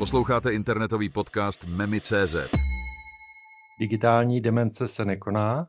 Posloucháte internetový podcast Memi.cz. Digitální demence se nekoná.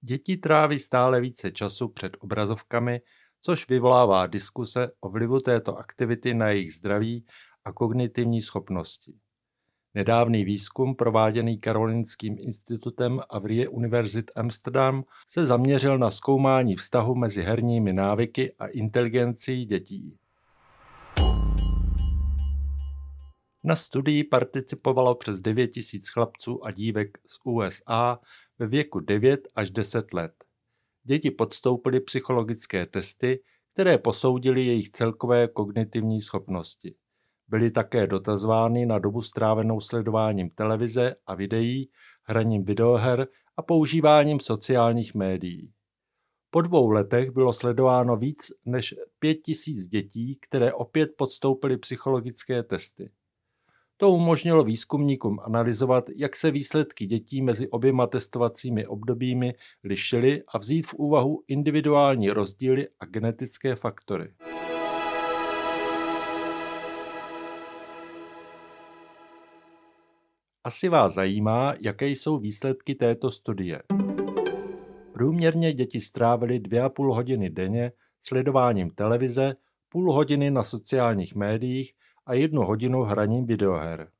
Děti tráví stále více času před obrazovkami, což vyvolává diskuse o vlivu této aktivity na jejich zdraví a kognitivní schopnosti. Nedávný výzkum prováděný Karolinským institutem a v Univerzit Amsterdam se zaměřil na zkoumání vztahu mezi herními návyky a inteligencí dětí. Na studii participovalo přes 9 000 chlapců a dívek z USA ve věku 9 až 10 let. Děti podstoupily psychologické testy, které posoudily jejich celkové kognitivní schopnosti. Byly také dotazovány na dobu strávenou sledováním televize a videí, hraním videoher a používáním sociálních médií. Po dvou letech bylo sledováno víc než pět tisíc dětí, které opět podstoupily psychologické testy. To umožnilo výzkumníkům analyzovat, jak se výsledky dětí mezi oběma testovacími obdobími lišily a vzít v úvahu individuální rozdíly a genetické faktory. Asi vás zajímá, jaké jsou výsledky této studie. Průměrně děti strávily 2,5 hodiny denně sledováním televize, půl hodiny na sociálních médiích a jednu hodinu hraním videoher.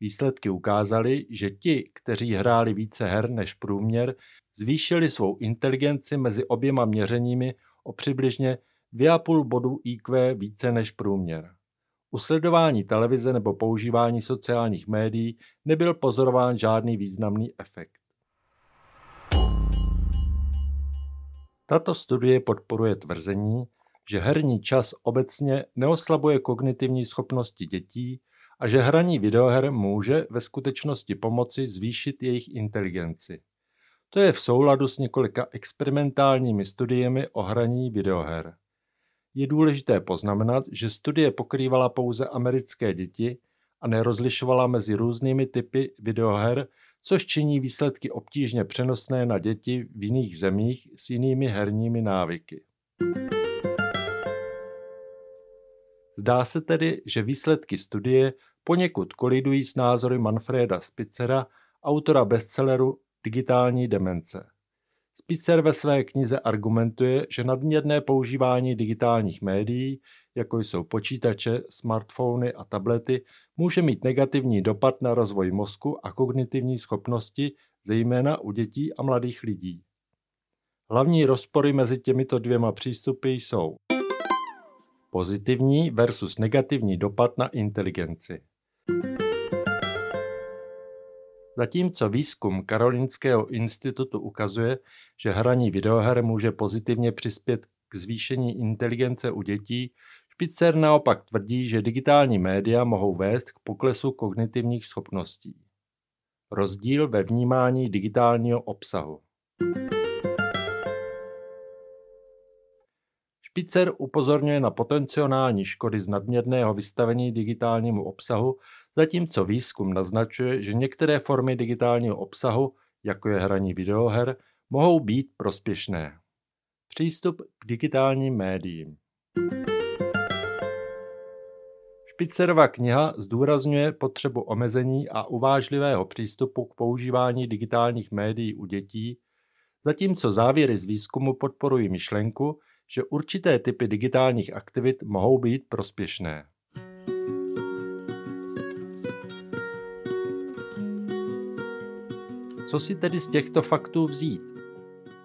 Výsledky ukázaly, že ti, kteří hráli více her než průměr, zvýšili svou inteligenci mezi oběma měřeními o přibližně 2,5 bodu IQ více než průměr. U sledování televize nebo používání sociálních médií nebyl pozorován žádný významný efekt. Tato studie podporuje tvrzení, že herní čas obecně neoslabuje kognitivní schopnosti dětí a že hraní videoher může ve skutečnosti pomoci zvýšit jejich inteligenci. To je v souladu s několika experimentálními studiemi o hraní videoher. Je důležité poznamenat, že studie pokrývala pouze americké děti a nerozlišovala mezi různými typy videoher, což činí výsledky obtížně přenosné na děti v jiných zemích s jinými herními návyky. Zdá se tedy, že výsledky studie poněkud kolidují s názory Manfreda Spitzera, autora bestselleru Digitální demence. Spitzer ve své knize argumentuje, že nadměrné používání digitálních médií, jako jsou počítače, smartfony a tablety, může mít negativní dopad na rozvoj mozku a kognitivní schopnosti, zejména u dětí a mladých lidí. Hlavní rozpory mezi těmito dvěma přístupy jsou pozitivní versus negativní dopad na inteligenci. Zatímco výzkum Karolinského institutu ukazuje, že hraní videoher může pozitivně přispět k zvýšení inteligence u dětí, Špicer naopak tvrdí, že digitální média mohou vést k poklesu kognitivních schopností. Rozdíl ve vnímání digitálního obsahu. Špicer upozorňuje na potenciální škody z nadměrného vystavení digitálnímu obsahu, zatímco výzkum naznačuje, že některé formy digitálního obsahu, jako je hraní videoher, mohou být prospěšné. Přístup k digitálním médiím Špicerova kniha zdůrazňuje potřebu omezení a uvážlivého přístupu k používání digitálních médií u dětí, zatímco závěry z výzkumu podporují myšlenku, že určité typy digitálních aktivit mohou být prospěšné. Co si tedy z těchto faktů vzít?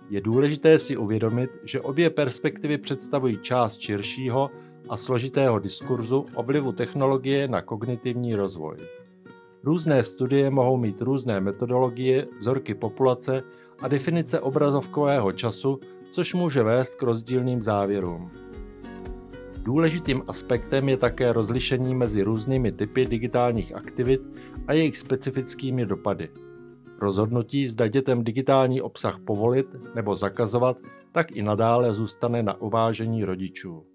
Je důležité si uvědomit, že obě perspektivy představují část širšího a složitého diskurzu o vlivu technologie na kognitivní rozvoj. Různé studie mohou mít různé metodologie, vzorky populace a definice obrazovkového času, což může vést k rozdílným závěrům. Důležitým aspektem je také rozlišení mezi různými typy digitálních aktivit a jejich specifickými dopady. Rozhodnutí, zda dětem digitální obsah povolit nebo zakazovat, tak i nadále zůstane na uvážení rodičů.